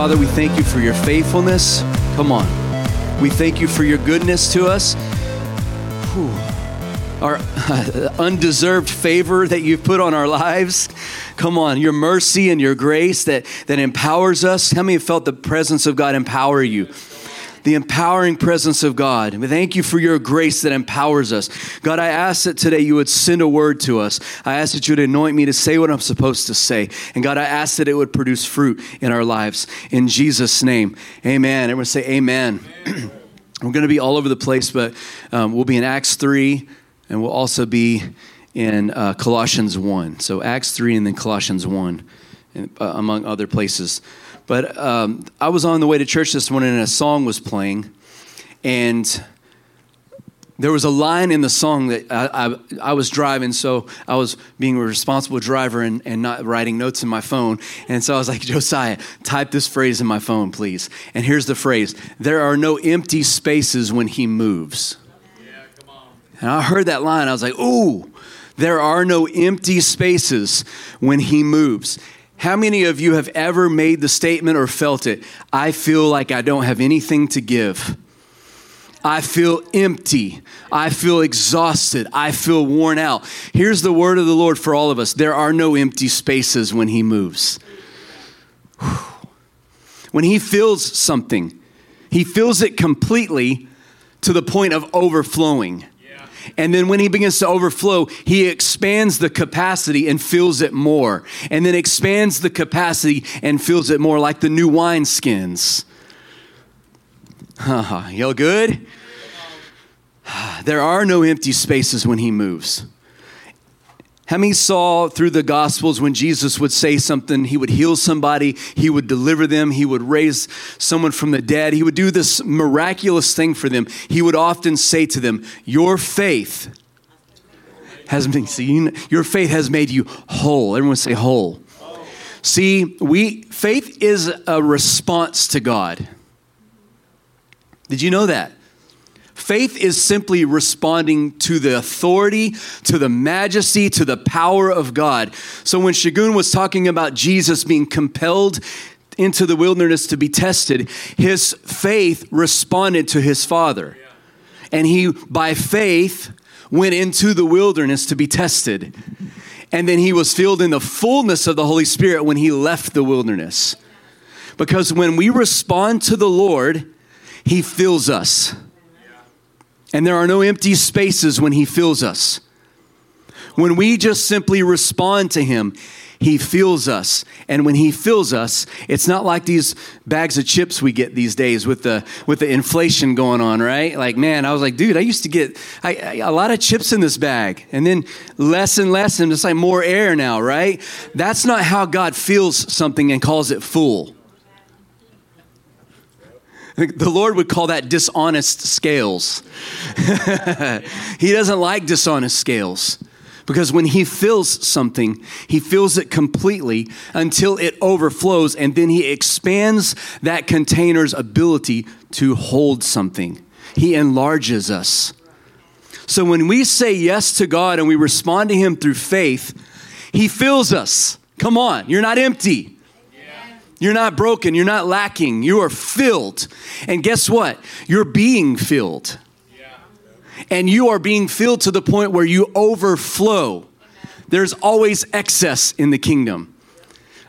Father, we thank you for your faithfulness. Come on. We thank you for your goodness to us. Whew. Our undeserved favor that you've put on our lives. Come on, your mercy and your grace that, that empowers us. How many have felt the presence of God empower you? The empowering presence of God. We thank you for your grace that empowers us. God, I ask that today you would send a word to us. I ask that you would anoint me to say what I'm supposed to say. And God, I ask that it would produce fruit in our lives. In Jesus' name, amen. Everyone say amen. amen. We're going to be all over the place, but um, we'll be in Acts 3, and we'll also be in uh, Colossians 1. So Acts 3 and then Colossians 1, and, uh, among other places. But um, I was on the way to church this morning and a song was playing. And there was a line in the song that I, I, I, was driving, so I was being a responsible driver and, and not writing notes in my phone. And so I was like, Josiah, type this phrase in my phone, please. And here's the phrase There are no empty spaces when he moves. Yeah, come on. And I heard that line, I was like, ooh, there are no empty spaces when he moves. How many of you have ever made the statement or felt it? I feel like I don't have anything to give. I feel empty. I feel exhausted. I feel worn out. Here's the word of the Lord for all of us there are no empty spaces when He moves. When He fills something, He fills it completely to the point of overflowing. And then when he begins to overflow, he expands the capacity and fills it more. And then expands the capacity and fills it more, like the new wine skins. Y'all good? There are no empty spaces when he moves. How many saw through the Gospels when Jesus would say something, he would heal somebody, he would deliver them, he would raise someone from the dead, he would do this miraculous thing for them. He would often say to them, Your faith has been seen, your faith has made you whole. Everyone say whole. See, we faith is a response to God. Did you know that? Faith is simply responding to the authority, to the majesty, to the power of God. So when Shagun was talking about Jesus being compelled into the wilderness to be tested, his faith responded to his Father. And he, by faith, went into the wilderness to be tested. And then he was filled in the fullness of the Holy Spirit when he left the wilderness. Because when we respond to the Lord, he fills us. And there are no empty spaces when He fills us. When we just simply respond to Him, He fills us. And when He fills us, it's not like these bags of chips we get these days with the, with the inflation going on, right? Like, man, I was like, dude, I used to get I, I, a lot of chips in this bag, and then less and less, and it's like more air now, right? That's not how God feels something and calls it full. The Lord would call that dishonest scales. he doesn't like dishonest scales because when He fills something, He fills it completely until it overflows, and then He expands that container's ability to hold something. He enlarges us. So when we say yes to God and we respond to Him through faith, He fills us. Come on, you're not empty. You're not broken. You're not lacking. You are filled. And guess what? You're being filled. And you are being filled to the point where you overflow. There's always excess in the kingdom.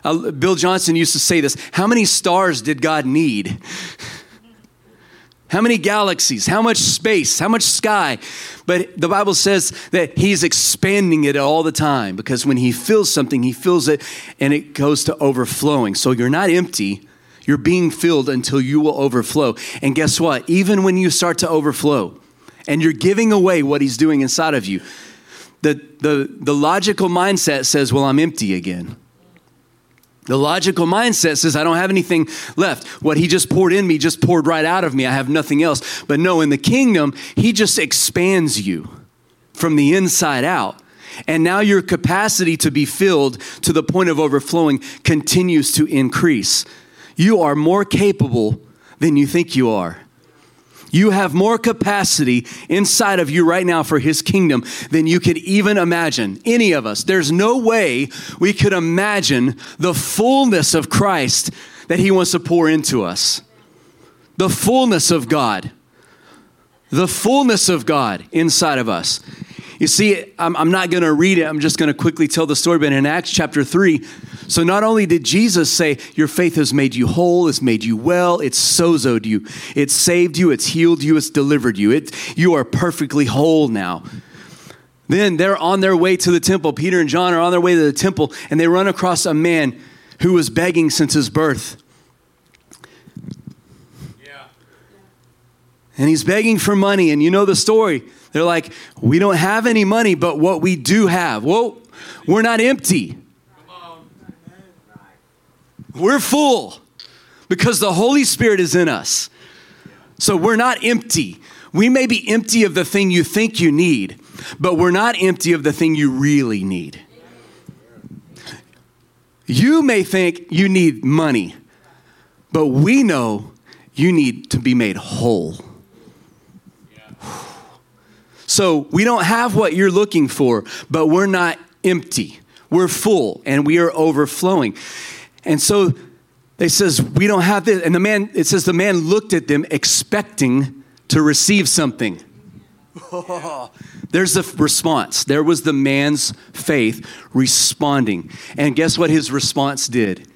Uh, Bill Johnson used to say this How many stars did God need? How many galaxies? How much space? How much sky? But the Bible says that He's expanding it all the time because when He fills something, He fills it and it goes to overflowing. So you're not empty, you're being filled until you will overflow. And guess what? Even when you start to overflow and you're giving away what He's doing inside of you, the, the, the logical mindset says, Well, I'm empty again. The logical mindset says, I don't have anything left. What he just poured in me just poured right out of me. I have nothing else. But no, in the kingdom, he just expands you from the inside out. And now your capacity to be filled to the point of overflowing continues to increase. You are more capable than you think you are. You have more capacity inside of you right now for His kingdom than you could even imagine. Any of us. There's no way we could imagine the fullness of Christ that He wants to pour into us. The fullness of God. The fullness of God inside of us. You see, I'm, I'm not going to read it. I'm just going to quickly tell the story. But in Acts chapter 3, so not only did Jesus say, Your faith has made you whole, it's made you well, it's sozoed you, it's saved you, it's healed you, it's delivered you. It, you are perfectly whole now. Then they're on their way to the temple. Peter and John are on their way to the temple, and they run across a man who was begging since his birth. Yeah. And he's begging for money, and you know the story. They're like, We don't have any money, but what we do have, well, we're not empty. We're full because the Holy Spirit is in us. So we're not empty. We may be empty of the thing you think you need, but we're not empty of the thing you really need. You may think you need money, but we know you need to be made whole. So we don't have what you're looking for, but we're not empty. We're full and we are overflowing. And so they says, we don't have this. And the man, it says the man looked at them expecting to receive something. There's the response. There was the man's faith responding. And guess what his response did?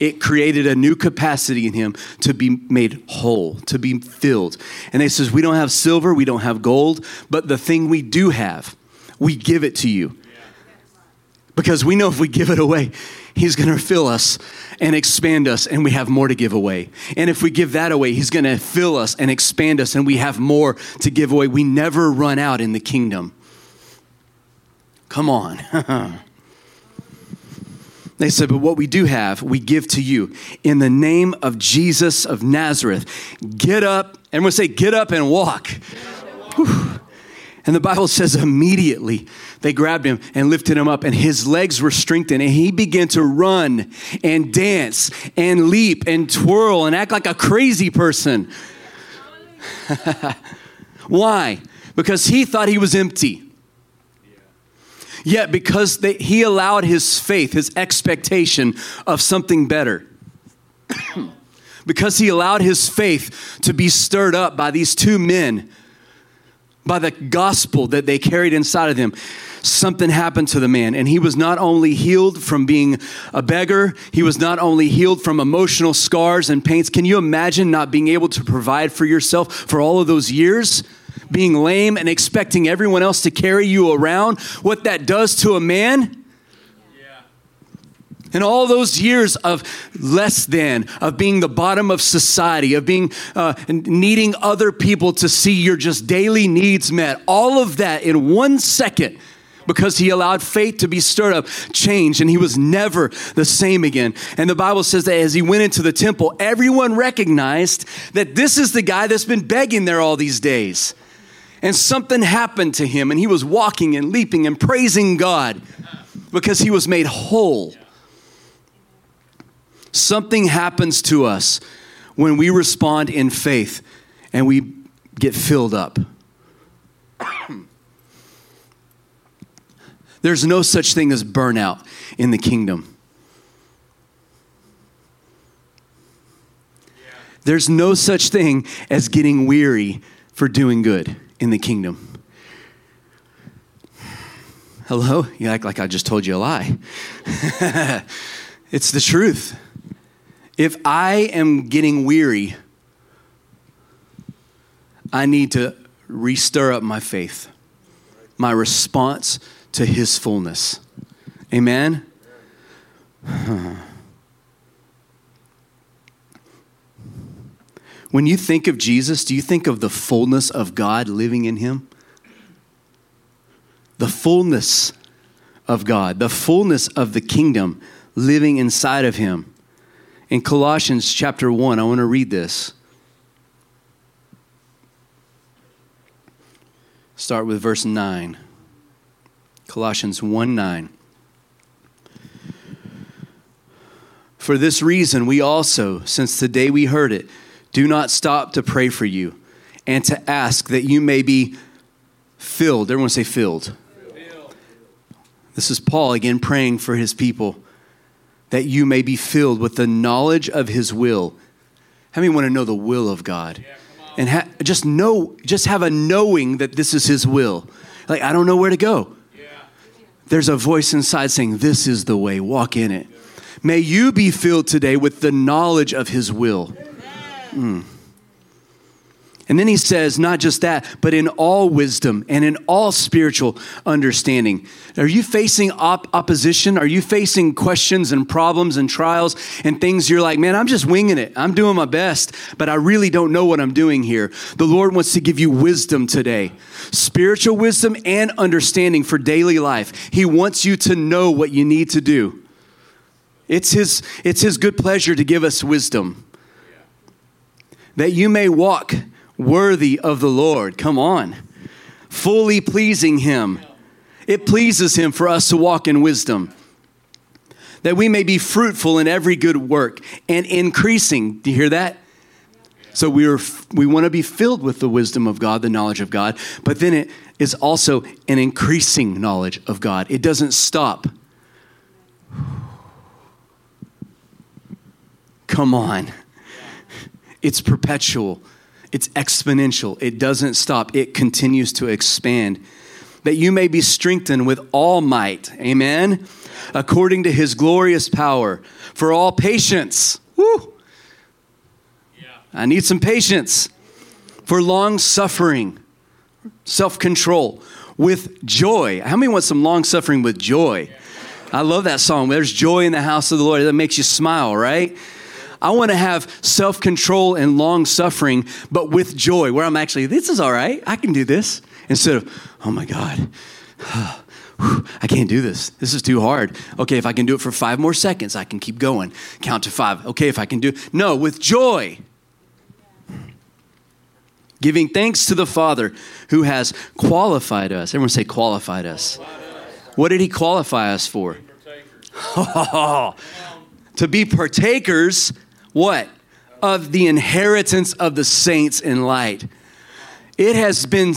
It created a new capacity in him to be made whole, to be filled. And they says, "We don't have silver, we don't have gold, but the thing we do have, we give it to you." Because we know if we give it away, He's going to fill us and expand us, and we have more to give away. And if we give that away, He's going to fill us and expand us, and we have more to give away. We never run out in the kingdom. Come on. they said, But what we do have, we give to you. In the name of Jesus of Nazareth, get up. and Everyone say, Get up and walk. And the Bible says immediately they grabbed him and lifted him up, and his legs were strengthened, and he began to run and dance and leap and twirl and act like a crazy person. Why? Because he thought he was empty. Yet, because they, he allowed his faith, his expectation of something better, because he allowed his faith to be stirred up by these two men, by the gospel that they carried inside of them, something happened to the man. And he was not only healed from being a beggar, he was not only healed from emotional scars and pains. Can you imagine not being able to provide for yourself for all of those years? Being lame and expecting everyone else to carry you around, what that does to a man. And all those years of less than, of being the bottom of society, of being uh, needing other people to see your just daily needs met, all of that in one second because he allowed faith to be stirred up, changed, and he was never the same again. And the Bible says that as he went into the temple, everyone recognized that this is the guy that's been begging there all these days and something happened to him, and he was walking and leaping and praising God because he was made whole. Something happens to us when we respond in faith and we get filled up. There's no such thing as burnout in the kingdom. There's no such thing as getting weary for doing good in the kingdom. Hello? You act like I just told you a lie. it's the truth. If I am getting weary, I need to restir up my faith, my response to his fullness. Amen? When you think of Jesus, do you think of the fullness of God living in him? The fullness of God, the fullness of the kingdom living inside of him. In Colossians chapter 1, I want to read this. Start with verse 9. Colossians 1 9. For this reason, we also, since the day we heard it, do not stop to pray for you and to ask that you may be filled. Everyone say filled. filled. This is Paul again praying for his people that you may be filled with the knowledge of his will. How many want to know the will of God? and ha- just know, just have a knowing that this is his will. Like, I don't know where to go. There's a voice inside saying, This is the way, walk in it. May you be filled today with the knowledge of his will. Mm. And then he says, not just that, but in all wisdom and in all spiritual understanding. Are you facing op- opposition? Are you facing questions and problems and trials and things you're like, man, I'm just winging it. I'm doing my best, but I really don't know what I'm doing here. The Lord wants to give you wisdom today spiritual wisdom and understanding for daily life. He wants you to know what you need to do. It's his, it's his good pleasure to give us wisdom. That you may walk worthy of the Lord. Come on. Fully pleasing Him. It pleases Him for us to walk in wisdom. That we may be fruitful in every good work and increasing. Do you hear that? So we are we want to be filled with the wisdom of God, the knowledge of God, but then it is also an increasing knowledge of God. It doesn't stop. Come on. It's perpetual. It's exponential. It doesn't stop, it continues to expand. That you may be strengthened with all might. Amen. According to his glorious power. For all patience. Woo. Yeah. I need some patience. For long suffering, self control, with joy. How many want some long suffering with joy? I love that song. There's joy in the house of the Lord. That makes you smile, right? I want to have self control and long suffering, but with joy, where I'm actually, this is all right. I can do this. Instead of, oh my God, I can't do this. This is too hard. Okay, if I can do it for five more seconds, I can keep going. Count to five. Okay, if I can do No, with joy. Giving thanks to the Father who has qualified us. Everyone say, qualified us. What did He qualify us for? to be partakers what? Of the inheritance of the saints in light. It has been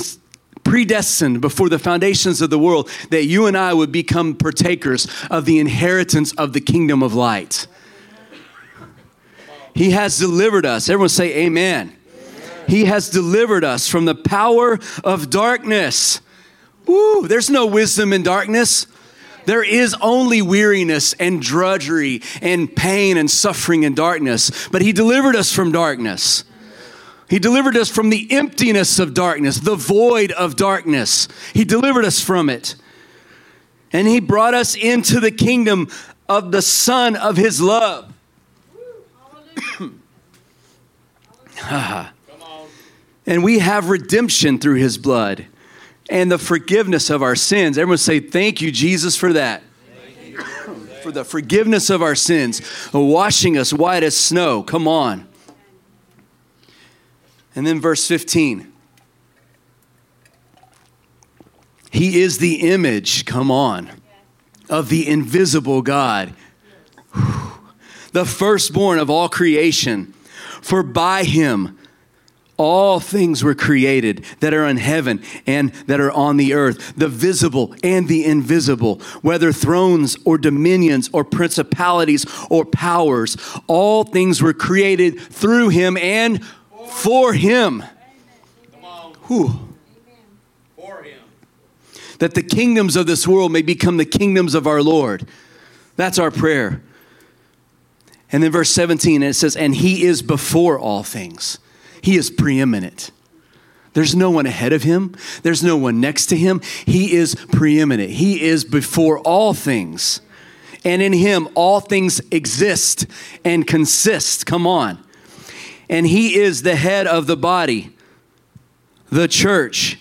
predestined before the foundations of the world that you and I would become partakers of the inheritance of the kingdom of light. He has delivered us. Everyone say, Amen. He has delivered us from the power of darkness. Woo, there's no wisdom in darkness. There is only weariness and drudgery and pain and suffering and darkness, but He delivered us from darkness. He delivered us from the emptiness of darkness, the void of darkness. He delivered us from it. And He brought us into the kingdom of the Son of His love. Ah. and we have redemption through His bload and the forgiveness of our sins. Everyone say, Thank you, Jesus, for that. for the forgiveness of our sins, washing us white as snow. Come on. And then verse 15. He is the image, come on, of the invisible God, the firstborn of all creation. For by him, all things were created that are in heaven and that are on the earth, the visible and the invisible, whether thrones or dominions or principalities or powers. All things were created through him and for him. Whew. That the kingdoms of this world may become the kingdoms of our Lord. That's our prayer. And then verse 17, it says, And he is before all things he is preeminent. There's no one ahead of him, there's no one next to him. He is preeminent. He is before all things. And in him, all things exist and consist. Come on. And he is the head of the body, the church.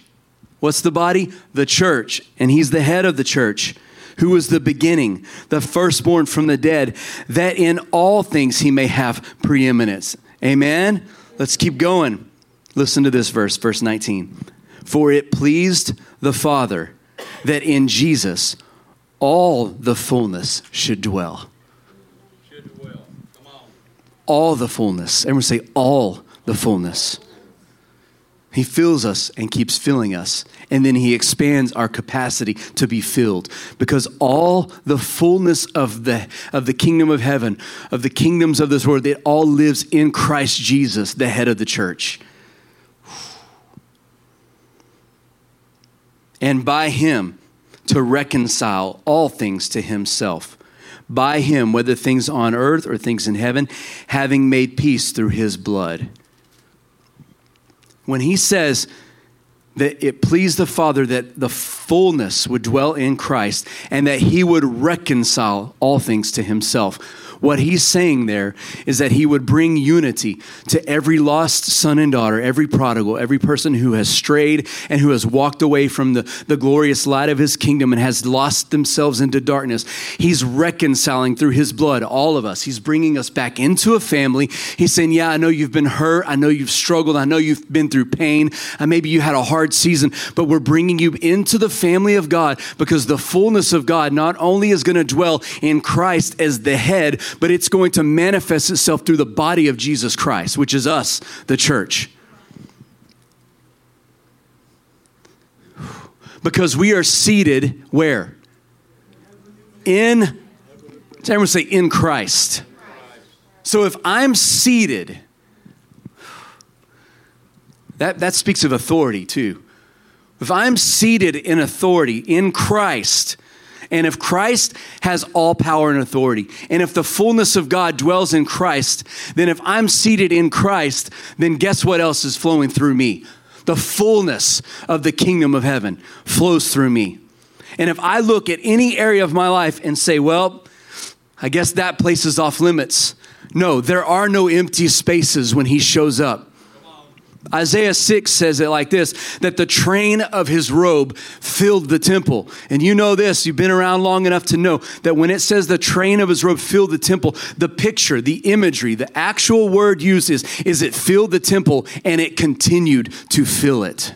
What's the body? The church. And he's the head of the church who was the beginning, the firstborn from the dead, that in all things he may have preeminence. Amen. Let's keep going. Listen to this verse, verse 19. For it pleased the Father that in Jesus all the fullness should dwell. Should dwell. All the fullness. Everyone say, all the fullness. He fills us and keeps filling us. And then he expands our capacity to be filled because all the fullness of the, of the kingdom of heaven, of the kingdoms of this world, it all lives in Christ Jesus, the head of the church. And by him to reconcile all things to himself. By him, whether things on earth or things in heaven, having made peace through his blood when he says that it pleased the Father that the fullness would dwell in Christ and that he would reconcile all things to himself what he's saying there is that he would bring unity to every lost son and daughter, every prodigal, every person who has strayed and who has walked away from the, the glorious light of his kingdom and has lost themselves into darkness. He's reconciling through his blood all of us. He's bringing us back into a family. He's saying, Yeah, I know you've been hurt. I know you've struggled. I know you've been through pain. And maybe you had a hard season, but we're bringing you into the family of God because the fullness of God not only is going to dwell in Christ as the head, but it's going to manifest itself through the body of Jesus Christ, which is us, the church. Because we are seated where? In, everyone say, in Christ. So if I'm seated, that, that speaks of authority too. If I'm seated in authority in Christ, and if Christ has all power and authority, and if the fullness of God dwells in Christ, then if I'm seated in Christ, then guess what else is flowing through me? The fullness of the kingdom of heaven flows through me. And if I look at any area of my life and say, well, I guess that place is off limits. No, there are no empty spaces when he shows up. Isaiah 6 says it like this that the train of his robe filled the temple. And you know this, you've been around long enough to know that when it says the train of his robe filled the temple, the picture, the imagery, the actual word used is, is it filled the temple and it continued to fill it.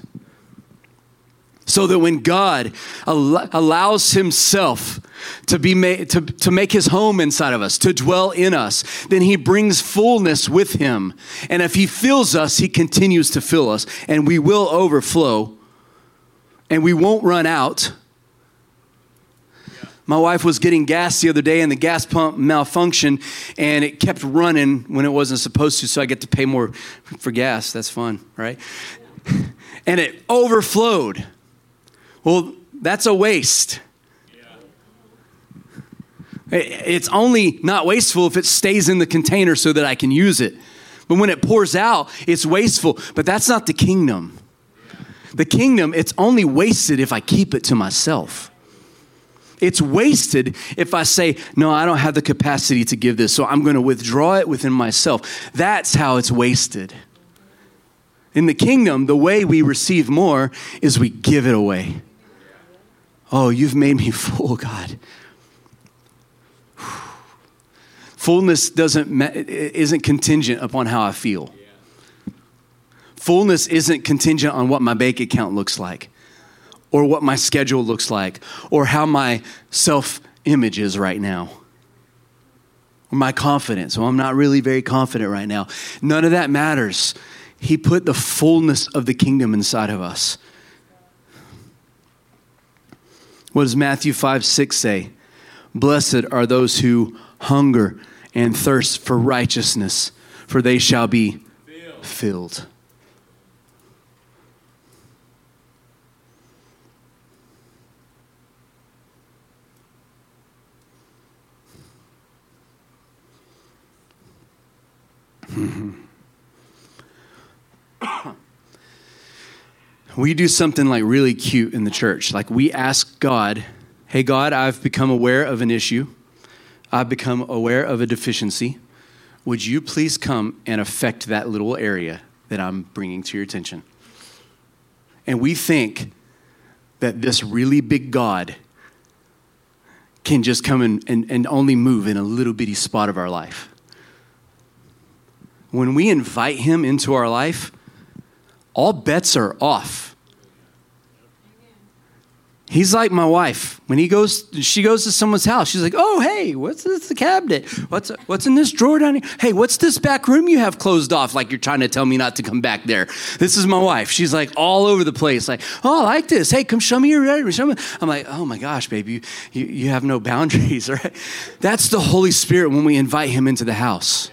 So that when God al- allows himself to, be to, to make his home inside of us, to dwell in us, then he brings fullness with him. And if he fills us, he continues to fill us, and we will overflow, and we won't run out. My wife was getting gas the other day, and the gas pump malfunctioned, and it kept running when it wasn't supposed to, so I get to pay more for gas. That's fun, right? And it overflowed. Well, that's a waste. It's only not wasteful if it stays in the container so that I can use it. But when it pours out, it's wasteful. But that's not the kingdom. The kingdom, it's only wasted if I keep it to myself. It's wasted if I say, no, I don't have the capacity to give this, so I'm going to withdraw it within myself. That's how it's wasted. In the kingdom, the way we receive more is we give it away. Oh, you've made me full, God. Fullness doesn't isn't contingent upon how I feel. Fullness isn't contingent on what my bank account looks like or what my schedule looks like or how my self image is right now or my confidence. Well, I'm not really very confident right now. None of that matters. He put the fullness of the kingdom inside of us. What does Matthew 5 6 say? Blessed are those who hunger and thirst for righteousness, for they shall be filled. We do something like really cute in the church. Like we ask God, hey, God, I've become aware of an issue. I've become aware of a deficiency. Would you please come and affect that little area that I'm bringing to your attention? And we think that this really big God can just come and, and, and only move in a little bitty spot of our life. When we invite him into our life, all bets are off. He's like my wife. When he goes, she goes to someone's house. She's like, "Oh, hey, what's this? Cabinet? What's what's in this drawer down here? Hey, what's this back room you have closed off? Like you're trying to tell me not to come back there. This is my wife. She's like all over the place. Like, oh, I like this. Hey, come show me your bedroom. Show me. I'm like, oh my gosh, baby, you, you, you have no boundaries, right? That's the Holy Spirit when we invite Him into the house.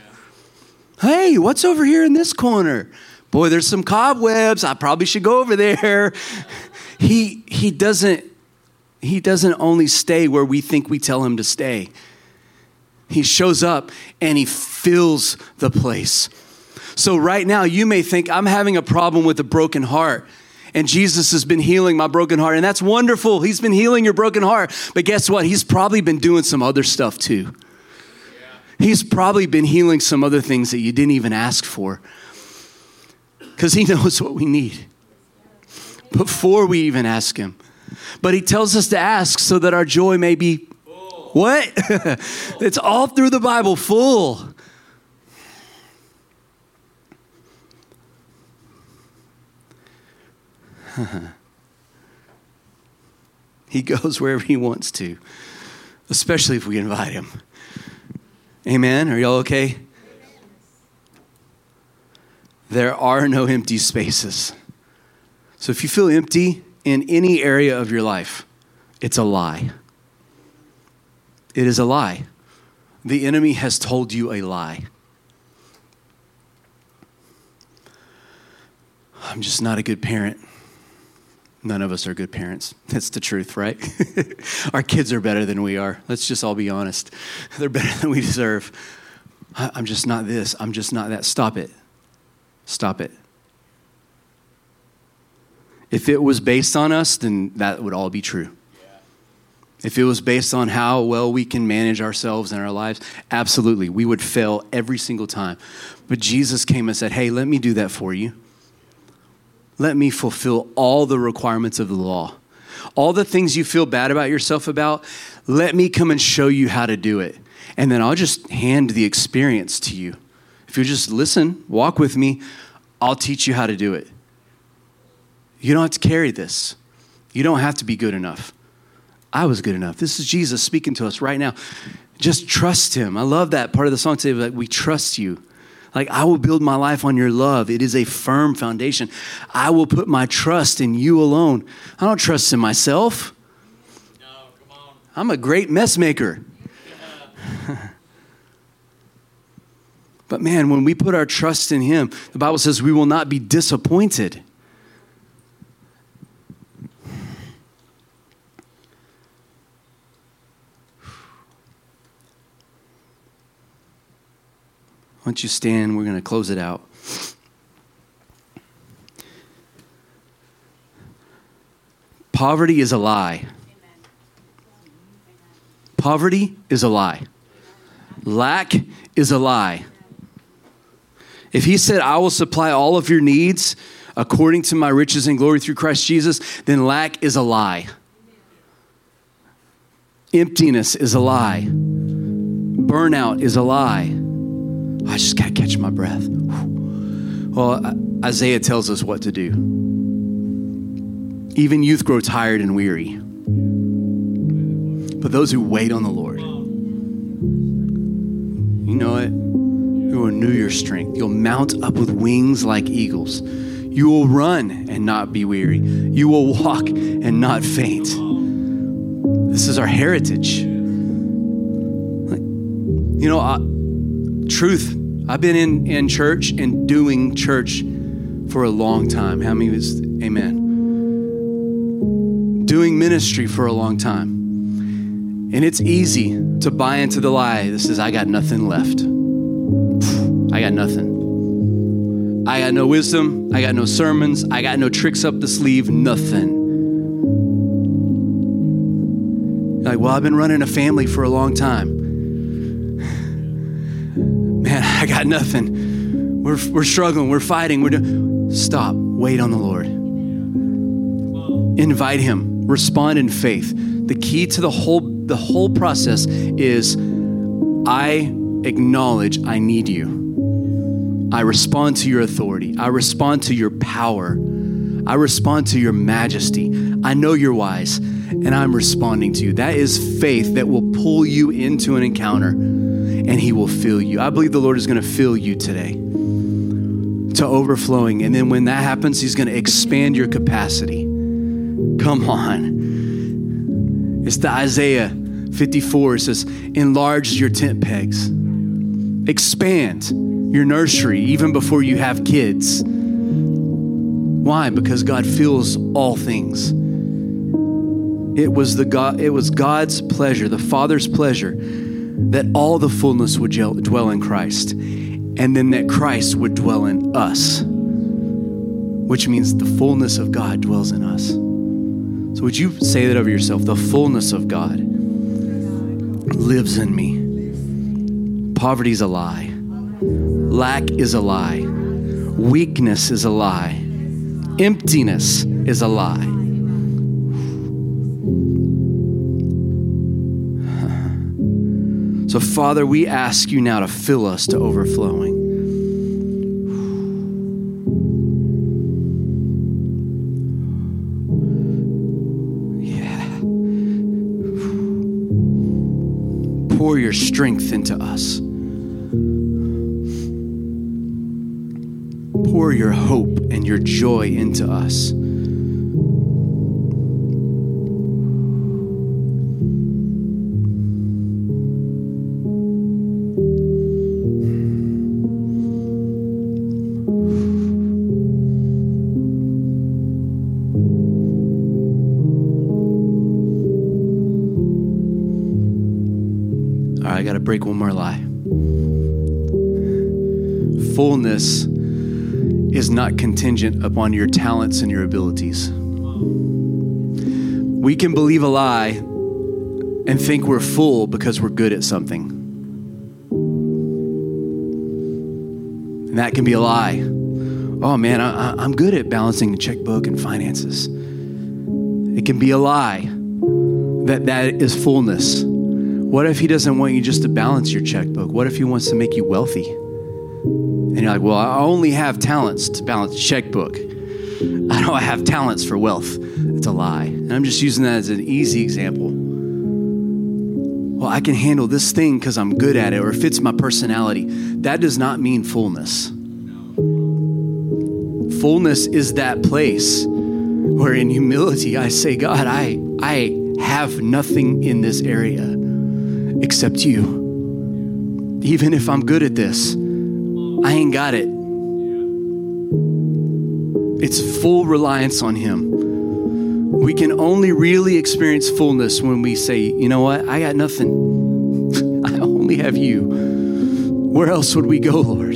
Hey, what's over here in this corner? Boy, there's some cobwebs. I probably should go over there. He he doesn't he doesn't only stay where we think we tell him to stay. He shows up and he fills the place. So right now you may think I'm having a problem with a broken heart and Jesus has been healing my broken heart and that's wonderful. He's been healing your broken heart. But guess what? He's probably been doing some other stuff too. He's probably been healing some other things that you didn't even ask for. Cuz he knows what we need before we even ask Him. But He tells us to ask so that our joy may be what? it's all through the Bible, full. he goes wherever he wants to, especially if we invite him. Amen. Are y'all okay? There are no empty spaces. So if you feel empty in any area of your life, it's a lie. It is a lie. The enemy has told you a lie. I'm just not a good parent. None of us are good parents. That's the truth, right? Our kids are better than we are. Let's just all be honest. They're better than we deserve. I'm just not this. I'm just not that. Stop it. Stop it. If it was based on us, then that would all be true. If it was based on how well we can manage ourselves and our lives, absolutely, we would fail every single time. But Jesus came and said, Hey, let me do that for you. Let me fulfill all the requirements of the law. All the things you feel bad about yourself about, let me come and show you how to do it. And then I'll just hand the experience to you. If you just listen, walk with me, I'll teach you how to do it. You don't have to carry this. You don't have to be good enough. I was good enough. This is Jesus speaking to us right now. Just trust him. I love that part of the song today. Like, we trust you. Like, I will build my life on your love. It is a firm foundation. I will put my trust in you alone. I don't trust in myself. No, come on. I'm a great mess maker. but man, when we put our trust in him, the Bible says we will not be disappointed. Why don't you stand? We're going to close it out. Poverty is a lie. Poverty is a lie. Lack is a lie. If he said, I will supply all of your needs according to my riches and glory through Christ Jesus, then lack is a lie. Emptiness is a lie. Burnout is a lie. I just got to catch my breath. Well, Isaiah tells us what to do. Even youth grow tired and weary. But those who wait on the Lord, you know it, who will renew your strength. You'll mount up with wings like eagles. You will run and not be weary. You will walk and not faint. This is our heritage. You know, I, truth. I've been in, in church and doing church for a long time. How many is amen? Doing ministry for a long time. And it's easy to buy into the lie that says, I got nothing left. I got nothing. I got no wisdom. I got no sermons. I got no tricks up the sleeve. Nothing. Like, well, I've been running a family for a long time. I got nothing. We're, we're struggling. We're fighting. We're doing. Stop. Wait on the Lord. Invite Him. Respond in faith. The key to the whole the whole process is I acknowledge I need you. I respond to your authority. I respond to your power. I respond to your majesty. I know you're wise and I'm responding to you. That is faith that will pull you into an encounter and He will fill you. I believe the Lord is going to fill you today to overflowing. And then when that happens, He's going to expand your capacity. Come on. It's the Isaiah 54. It says, enlarge your tent pegs, expand your nursery even before you have kids. Why? Because God fills all things. It was, the God, it was God's pleasure, the Father's pleasure, that all the fullness would dwell in Christ, and then that Christ would dwell in us, which means the fullness of God dwells in us. So, would you say that over yourself? The fullness of God lives in me. Poverty is a lie, lack is a lie, weakness is a lie, emptiness is a lie. So, Father, we ask you now to fill us to overflowing. Yeah. Pour your strength into us. Pour your hope and your joy into us. Break one more lie. Fullness is not contingent upon your talents and your abilities. We can believe a lie and think we're full because we're good at something. And that can be a lie. Oh man, I, am good at balancing the checkbook and finances. It can be a lie that that is fullness. What if he doesn't want you just to balance your checkbook? What if he wants to make you wealthy? And you're like, well, I only have talents to balance checkbook. I don't have talents for wealth. It's a lie. And I'm just using that as an easy example. Well, I can handle this thing because I'm good at it or it fits my personality. That does not mean fullness. Fullness is that place where in humility I say, God, I, I have nothing in this area except you. Even if I'm good at this, I ain't got it. It's full reliance on Him. We can only really experience fullness when we say, you know what, I got nothing. I only have you. Where else would we go, Lord?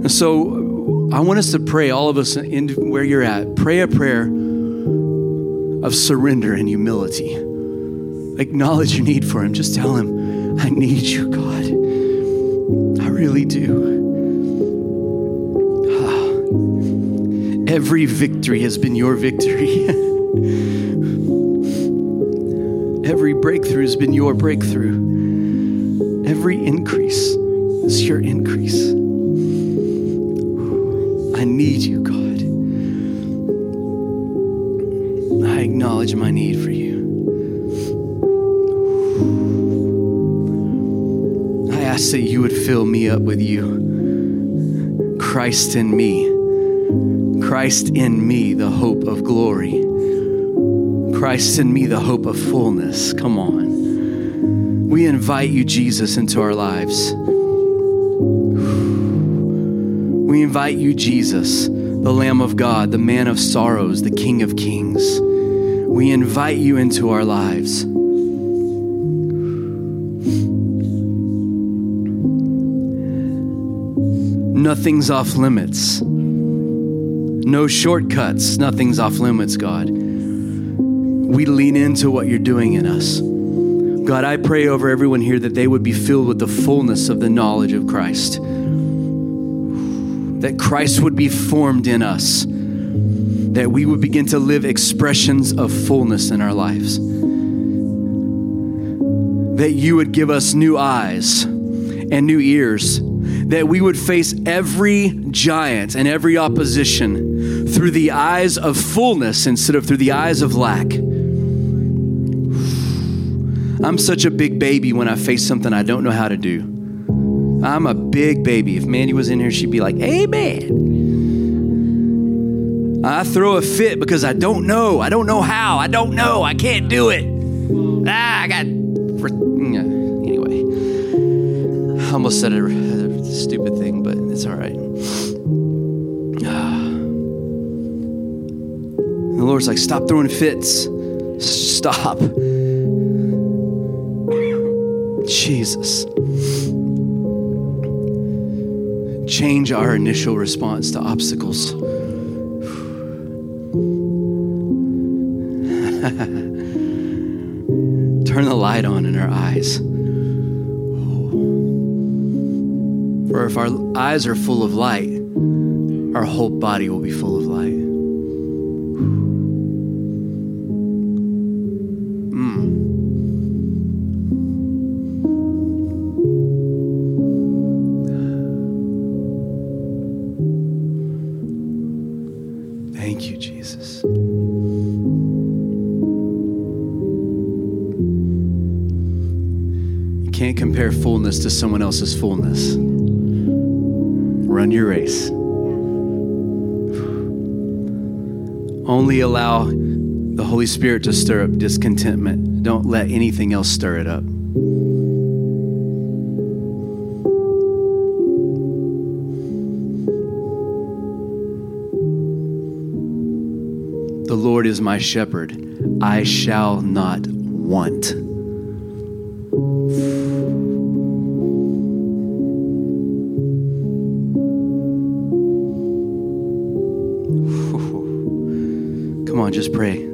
And so I want us to pray, all of us in where you're at, pray a prayer of surrender and humility acknowledge your need for Him. Just tell Him, I need you, God. I really do. Every victory has been your victory. Every breakthrough has been your breakthrough. Every increase is your increase. I need you, God. I acknowledge my need for you. would fill me up with you. Christ in me. Christ in me, the hope of glory. Christ in me, the hope of fullness. Come on. We invite you, Jesus, into our lives. We invite you, Jesus, the Lamb of God, the man of sorrows, the King of kings. We invite you into our lives. Nothing's off limits. No shortcuts, nothing's off limits, God. We lean into what you're doing in us. God, I pray over everyone here that they would be filled with the fullness of the knowledge of Christ. That Christ would be formed in us. That we would begin to live expressions of fullness in our lives. That you would give us new eyes and new ears that we would face every giant and every opposition through the eyes of fullness instead of through the eyes of lack. I'm such a big baby when I face something I don't know how to do. I'm a big baby. If Mandy was in here, she'd be like, Amen. I throw a fit because I don't know. I don't know how. I don't know. I can't do it. Ah, I got. Anyway, I almost said a stupid thing, but it's all right. the Lord's like, stop throwing fits. Stop. Jesus. Change our initial response to obstacles. Turn the light on in our eyes. For if our eyes are full of light, our whole body will be full of light. Hmm. Thank you, Jesus. You can't compare fullness to someone else's fullness. Run your race. Only allow the Holy Spirit to stir up discontentment. Don't let anything else stir it up. The Lord is my shepherd. I shall not want. Just pray.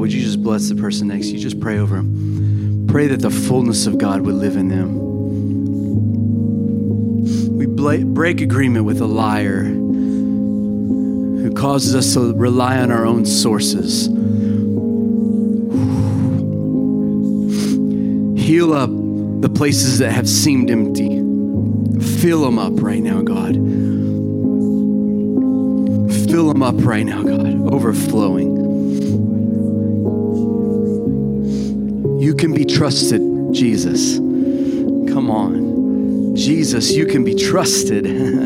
Would you just bless the person next to you? Just pray over them. Pray that the fullness of God would live in them. We break agreement with a liar who causes us to rely on our own sources. Heal up the places that have seemed empty. Fill them up right now, God. Fill them up right now, God, overflowing. You can be trusted, Jesus. Come on. Jesus, you can be trusted.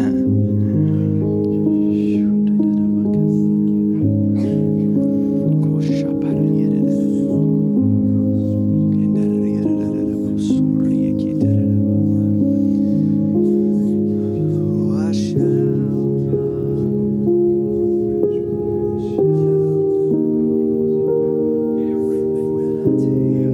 Jesus.